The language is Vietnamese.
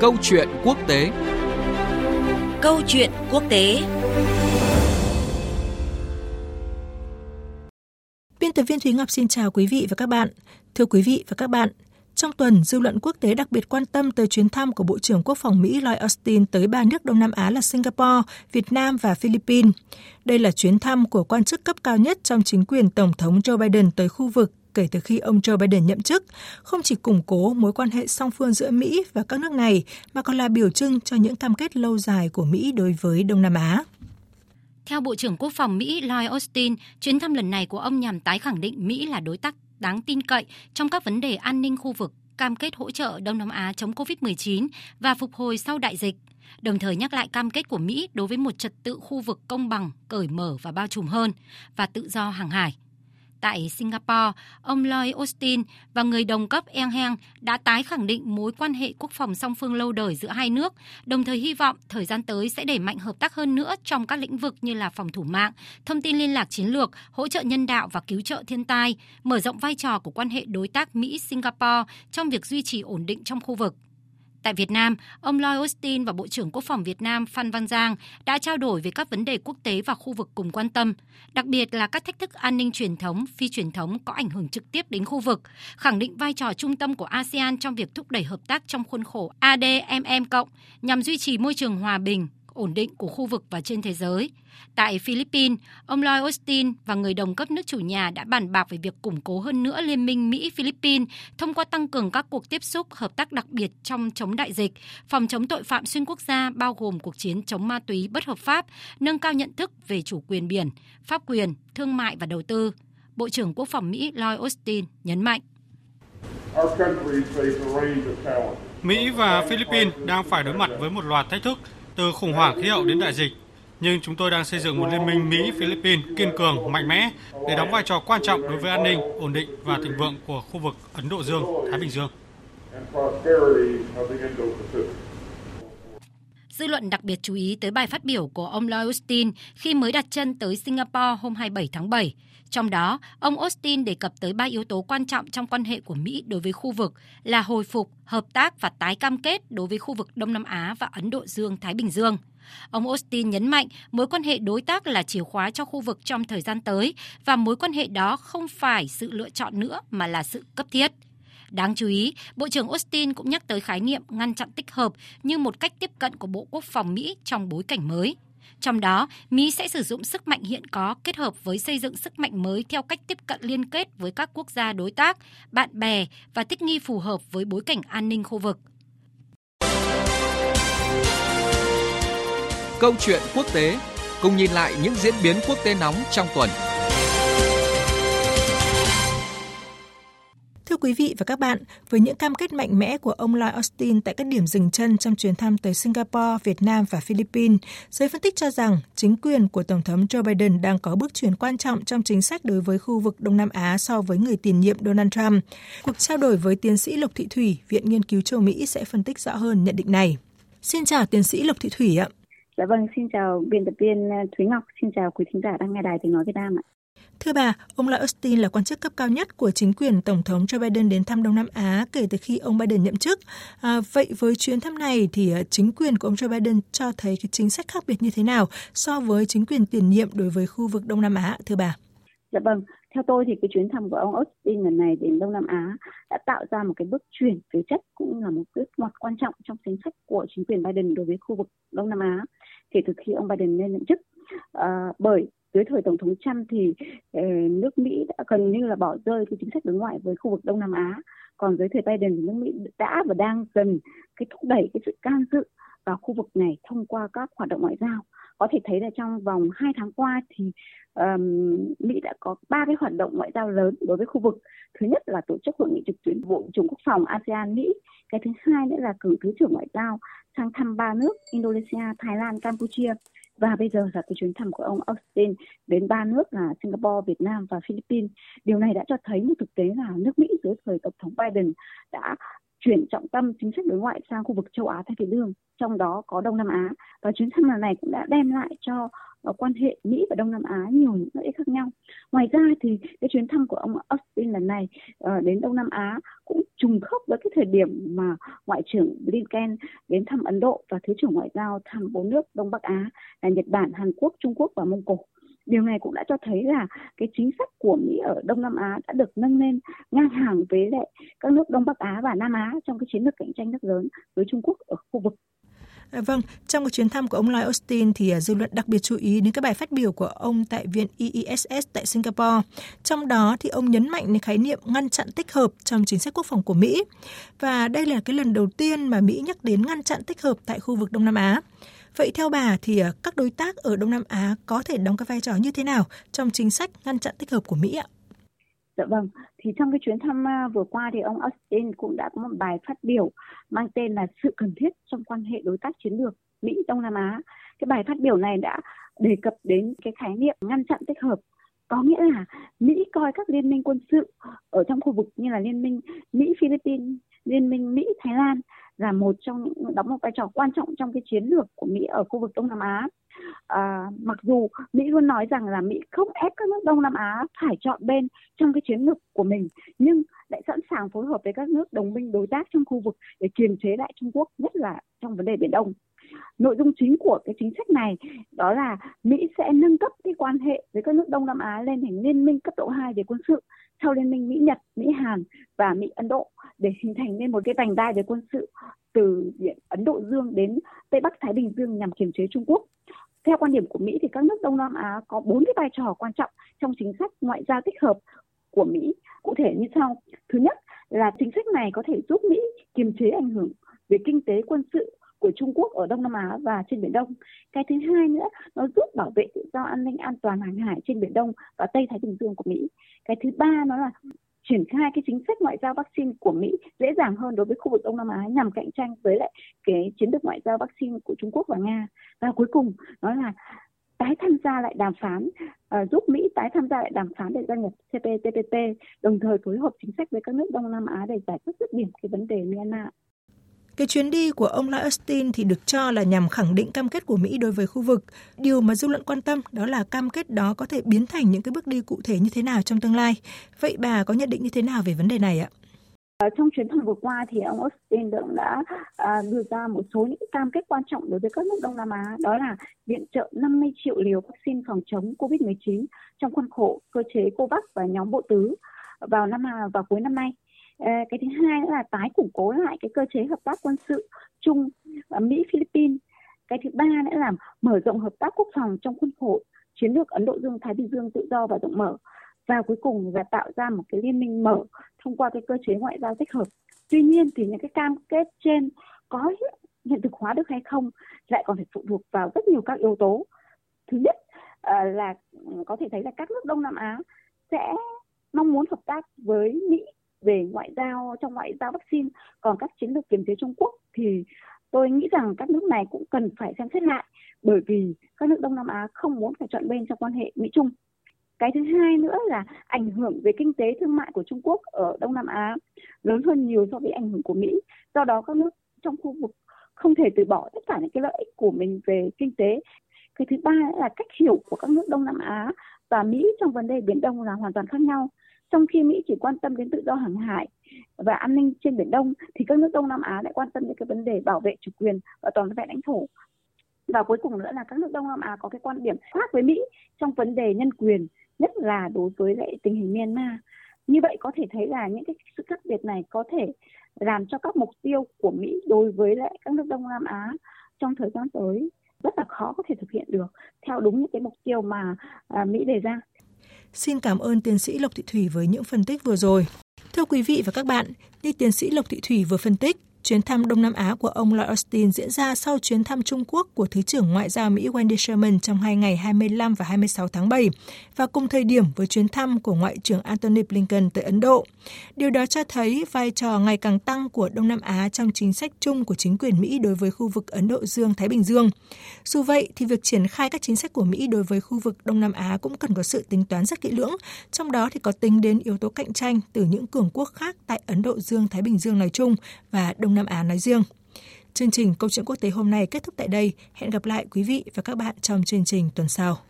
Câu chuyện quốc tế Câu chuyện quốc tế Biên tập viên Thúy Ngọc xin chào quý vị và các bạn. Thưa quý vị và các bạn, trong tuần, dư luận quốc tế đặc biệt quan tâm tới chuyến thăm của Bộ trưởng Quốc phòng Mỹ Lloyd Austin tới ba nước Đông Nam Á là Singapore, Việt Nam và Philippines. Đây là chuyến thăm của quan chức cấp cao nhất trong chính quyền Tổng thống Joe Biden tới khu vực kể từ khi ông Joe Biden nhậm chức, không chỉ củng cố mối quan hệ song phương giữa Mỹ và các nước này, mà còn là biểu trưng cho những cam kết lâu dài của Mỹ đối với Đông Nam Á. Theo Bộ trưởng Quốc phòng Mỹ Lloyd Austin, chuyến thăm lần này của ông nhằm tái khẳng định Mỹ là đối tác đáng tin cậy trong các vấn đề an ninh khu vực, cam kết hỗ trợ Đông Nam Á chống COVID-19 và phục hồi sau đại dịch, đồng thời nhắc lại cam kết của Mỹ đối với một trật tự khu vực công bằng, cởi mở và bao trùm hơn và tự do hàng hải. Tại Singapore, ông Lloyd Austin và người đồng cấp Eng Heng đã tái khẳng định mối quan hệ quốc phòng song phương lâu đời giữa hai nước, đồng thời hy vọng thời gian tới sẽ đẩy mạnh hợp tác hơn nữa trong các lĩnh vực như là phòng thủ mạng, thông tin liên lạc chiến lược, hỗ trợ nhân đạo và cứu trợ thiên tai, mở rộng vai trò của quan hệ đối tác Mỹ-Singapore trong việc duy trì ổn định trong khu vực. Tại Việt Nam, ông Lloyd Austin và Bộ trưởng Quốc phòng Việt Nam Phan Văn Giang đã trao đổi về các vấn đề quốc tế và khu vực cùng quan tâm, đặc biệt là các thách thức an ninh truyền thống, phi truyền thống có ảnh hưởng trực tiếp đến khu vực, khẳng định vai trò trung tâm của ASEAN trong việc thúc đẩy hợp tác trong khuôn khổ ADMM cộng nhằm duy trì môi trường hòa bình, ổn định của khu vực và trên thế giới. Tại Philippines, ông Lloyd Austin và người đồng cấp nước chủ nhà đã bàn bạc về việc củng cố hơn nữa Liên minh Mỹ-Philippines thông qua tăng cường các cuộc tiếp xúc hợp tác đặc biệt trong chống đại dịch, phòng chống tội phạm xuyên quốc gia bao gồm cuộc chiến chống ma túy bất hợp pháp, nâng cao nhận thức về chủ quyền biển, pháp quyền, thương mại và đầu tư. Bộ trưởng Quốc phòng Mỹ Lloyd Austin nhấn mạnh. Mỹ và Philippines đang phải đối mặt với một loạt thách thức từ khủng hoảng khí hậu đến đại dịch. Nhưng chúng tôi đang xây dựng một liên minh Mỹ-Philippines kiên cường, mạnh mẽ để đóng vai trò quan trọng đối với an ninh, ổn định và thịnh vượng của khu vực Ấn Độ Dương, Thái Bình Dương. Dư luận đặc biệt chú ý tới bài phát biểu của ông Lloyd Austin khi mới đặt chân tới Singapore hôm 27 tháng 7. Trong đó, ông Austin đề cập tới ba yếu tố quan trọng trong quan hệ của Mỹ đối với khu vực là hồi phục, hợp tác và tái cam kết đối với khu vực Đông Nam Á và Ấn Độ Dương-Thái Bình Dương. Ông Austin nhấn mạnh mối quan hệ đối tác là chìa khóa cho khu vực trong thời gian tới và mối quan hệ đó không phải sự lựa chọn nữa mà là sự cấp thiết. Đáng chú ý, Bộ trưởng Austin cũng nhắc tới khái niệm ngăn chặn tích hợp như một cách tiếp cận của Bộ Quốc phòng Mỹ trong bối cảnh mới. Trong đó, Mỹ sẽ sử dụng sức mạnh hiện có kết hợp với xây dựng sức mạnh mới theo cách tiếp cận liên kết với các quốc gia đối tác, bạn bè và thích nghi phù hợp với bối cảnh an ninh khu vực. Câu chuyện quốc tế cùng nhìn lại những diễn biến quốc tế nóng trong tuần. Quý vị và các bạn, với những cam kết mạnh mẽ của ông Lloyd Austin tại các điểm dừng chân trong chuyến thăm tới Singapore, Việt Nam và Philippines, giới phân tích cho rằng chính quyền của Tổng thống Joe Biden đang có bước chuyển quan trọng trong chính sách đối với khu vực Đông Nam Á so với người tiền nhiệm Donald Trump. Cuộc trao đổi với tiến sĩ Lục Thị Thủy, Viện Nghiên cứu châu Mỹ sẽ phân tích rõ hơn nhận định này. Xin chào tiến sĩ Lục Thị Thủy ạ. Dạ vâng, xin chào biên tập viên ờ, Thúy Ngọc, xin chào quý thính giả đang nghe đài tiếng nói Việt Nam ạ. Thưa bà, ông Lloyd Austin là quan chức cấp cao nhất của chính quyền Tổng thống Joe Biden đến thăm Đông Nam Á kể từ khi ông Biden nhậm chức. À, vậy với chuyến thăm này thì à, chính quyền của ông Joe Biden cho thấy cái chính sách khác biệt như thế nào so với chính quyền tiền nhiệm đối với khu vực Đông Nam Á, thưa bà? Dạ vâng, theo tôi thì cái chuyến thăm của ông Austin lần này đến Đông Nam Á đã tạo ra một cái bước chuyển về chất cũng là một bước ngoặt quan trọng trong chính sách của chính quyền Biden đối với khu vực Đông Nam Á kể từ khi ông Biden lên nhậm chức. À, bởi dưới thời tổng thống Trump thì ờ, nước Mỹ đã gần như là bỏ rơi cái chính sách đối ngoại với khu vực Đông Nam Á. Còn dưới thời Biden thì nước Mỹ đã và đang dần cái thúc đẩy cái sự can dự vào khu vực này thông qua các hoạt động ngoại giao có thể thấy là trong vòng 2 tháng qua thì um, Mỹ đã có ba cái hoạt động ngoại giao lớn đối với khu vực. Thứ nhất là tổ chức hội nghị trực tuyến Bộ trưởng Quốc phòng ASEAN Mỹ. Cái thứ hai nữa là cử thứ trưởng ngoại giao sang thăm ba nước Indonesia, Thái Lan, Campuchia và bây giờ là cái chuyến thăm của ông Austin đến ba nước là Singapore, Việt Nam và Philippines. Điều này đã cho thấy một thực tế là nước Mỹ dưới thời tổng thống Biden đã chuyển trọng tâm chính sách đối ngoại sang khu vực châu Á Thái Bình Dương, trong đó có Đông Nam Á. Và chuyến thăm lần này cũng đã đem lại cho ờ, quan hệ Mỹ và Đông Nam Á nhiều những lợi ích khác nhau. Ngoài ra thì cái chuyến thăm của ông Austin lần này ờ, đến Đông Nam Á cũng trùng khớp với cái thời điểm mà ngoại trưởng Blinken đến thăm Ấn Độ và thứ trưởng ngoại giao thăm bốn nước Đông Bắc Á là Nhật Bản, Hàn Quốc, Trung Quốc và Mông Cổ. Điều này cũng đã cho thấy là cái chính sách của Mỹ ở Đông Nam Á đã được nâng lên ngang hàng với lại các nước Đông Bắc Á và Nam Á trong cái chiến lược cạnh tranh rất lớn với Trung Quốc ở khu vực À, vâng, trong cái chuyến thăm của ông Lloyd Austin thì à, dư luận đặc biệt chú ý đến các bài phát biểu của ông tại viện IISS tại Singapore. Trong đó thì ông nhấn mạnh đến khái niệm ngăn chặn tích hợp trong chính sách quốc phòng của Mỹ. Và đây là cái lần đầu tiên mà Mỹ nhắc đến ngăn chặn tích hợp tại khu vực Đông Nam Á. Vậy theo bà thì à, các đối tác ở Đông Nam Á có thể đóng cái vai trò như thế nào trong chính sách ngăn chặn tích hợp của Mỹ ạ? Dạ vâng, thì trong cái chuyến thăm à, vừa qua thì ông Austin cũng đã có một bài phát biểu mang tên là sự cần thiết trong quan hệ đối tác chiến lược Mỹ Đông Nam Á. Cái bài phát biểu này đã đề cập đến cái khái niệm ngăn chặn tích hợp có nghĩa là Mỹ coi các liên minh quân sự ở trong khu vực như là liên minh Mỹ Philippines, liên minh Mỹ Thái Lan là một trong những đóng một vai trò quan trọng trong cái chiến lược của Mỹ ở khu vực Đông Nam Á. À, mặc dù Mỹ luôn nói rằng là Mỹ không ép các nước Đông Nam Á phải chọn bên trong cái chiến lược của mình, nhưng lại sẵn sàng phối hợp với các nước đồng minh đối tác trong khu vực để kiềm chế lại Trung Quốc, nhất là trong vấn đề Biển Đông. Nội dung chính của cái chính sách này đó là Mỹ sẽ nâng cấp cái quan hệ với các nước Đông Nam Á lên thành liên minh cấp độ 2 về quân sự sau liên minh Mỹ Nhật, Mỹ Hàn và Mỹ Ấn Độ để hình thành nên một cái vành đai về quân sự từ Ấn Độ Dương đến Tây Bắc Thái Bình Dương nhằm kiềm chế Trung Quốc. Theo quan điểm của Mỹ thì các nước Đông Nam Á có bốn cái vai trò quan trọng trong chính sách ngoại giao tích hợp của Mỹ. Cụ thể như sau. Thứ nhất là chính sách này có thể giúp Mỹ kiềm chế ảnh hưởng về kinh tế quân sự của Trung Quốc ở Đông Nam Á và trên Biển Đông. Cái thứ hai nữa, nó giúp bảo vệ tự do an ninh an toàn hàng hải trên Biển Đông và Tây Thái Bình Dương của Mỹ. Cái thứ ba nó là triển khai cái chính sách ngoại giao vaccine của Mỹ dễ dàng hơn đối với khu vực Đông Nam Á nhằm cạnh tranh với lại cái chiến lược ngoại giao vaccine của Trung Quốc và Nga. Và cuối cùng đó là tái tham gia lại đàm phán uh, giúp Mỹ tái tham gia lại đàm phán để gia nhập CPTPP đồng thời phối hợp chính sách với các nước Đông Nam Á để giải quyết dứt điểm cái vấn đề Myanmar. Cái chuyến đi của ông Lloyd Austin thì được cho là nhằm khẳng định cam kết của Mỹ đối với khu vực. Điều mà dư luận quan tâm đó là cam kết đó có thể biến thành những cái bước đi cụ thể như thế nào trong tương lai. Vậy bà có nhận định như thế nào về vấn đề này ạ? Ờ, trong chuyến thăm vừa qua thì ông Austin cũng đã à, đưa ra một số những cam kết quan trọng đối với các nước Đông Nam Á, đó là viện trợ 50 triệu liều vaccine phòng chống COVID-19 trong khuôn khổ cơ chế COVAX và nhóm bộ tứ vào năm à, vào cuối năm nay. Ờ, cái thứ hai nữa là tái củng cố lại cái cơ chế hợp tác quân sự chung ờ, Mỹ, Philippines cái thứ ba nữa là mở rộng hợp tác quốc phòng trong khuôn khổ chiến lược Ấn Độ Dương Thái Bình Dương tự do và rộng mở và cuối cùng là tạo ra một cái liên minh mở thông qua cái cơ chế ngoại giao tích hợp. Tuy nhiên thì những cái cam kết trên có hiện thực hóa được hay không lại còn phải phụ thuộc vào rất nhiều các yếu tố. Thứ nhất ờ, là có thể thấy là các nước Đông Nam Á sẽ mong muốn hợp tác với Mỹ về ngoại giao, trong ngoại giao vaccine, còn các chiến lược kiềm chế Trung Quốc thì tôi nghĩ rằng các nước này cũng cần phải xem xét lại, bởi vì các nước Đông Nam Á không muốn phải chọn bên trong quan hệ Mỹ Trung. Cái thứ hai nữa là ảnh hưởng về kinh tế thương mại của Trung Quốc ở Đông Nam Á lớn hơn nhiều so với ảnh hưởng của Mỹ. Do đó các nước trong khu vực không thể từ bỏ tất cả những cái lợi ích của mình về kinh tế. Cái thứ ba là cách hiểu của các nước Đông Nam Á và Mỹ trong vấn đề Biển Đông là hoàn toàn khác nhau trong khi Mỹ chỉ quan tâm đến tự do hàng hải và an ninh trên biển Đông thì các nước Đông Nam Á lại quan tâm đến cái vấn đề bảo vệ chủ quyền và toàn vẹn lãnh thổ và cuối cùng nữa là các nước Đông Nam Á có cái quan điểm khác với Mỹ trong vấn đề nhân quyền nhất là đối với lại tình hình Myanmar như vậy có thể thấy là những cái sự khác biệt này có thể làm cho các mục tiêu của Mỹ đối với lại các nước Đông Nam Á trong thời gian tới rất là khó có thể thực hiện được theo đúng những cái mục tiêu mà à, Mỹ đề ra. Xin cảm ơn tiến sĩ Lộc Thị Thủy với những phân tích vừa rồi. Thưa quý vị và các bạn, như tiến sĩ Lộc Thị Thủy vừa phân tích, Chuyến thăm Đông Nam Á của ông Lloyd Austin diễn ra sau chuyến thăm Trung Quốc của Thứ trưởng Ngoại giao Mỹ Wendy Sherman trong hai ngày 25 và 26 tháng 7 và cùng thời điểm với chuyến thăm của Ngoại trưởng Antony Blinken tới Ấn Độ. Điều đó cho thấy vai trò ngày càng tăng của Đông Nam Á trong chính sách chung của chính quyền Mỹ đối với khu vực Ấn Độ Dương-Thái Bình Dương. Dù vậy, thì việc triển khai các chính sách của Mỹ đối với khu vực Đông Nam Á cũng cần có sự tính toán rất kỹ lưỡng, trong đó thì có tính đến yếu tố cạnh tranh từ những cường quốc khác tại Ấn Độ Dương-Thái Bình Dương nói chung và Đông Nam Nam Á nói riêng. Chương trình Câu chuyện quốc tế hôm nay kết thúc tại đây. Hẹn gặp lại quý vị và các bạn trong chương trình tuần sau.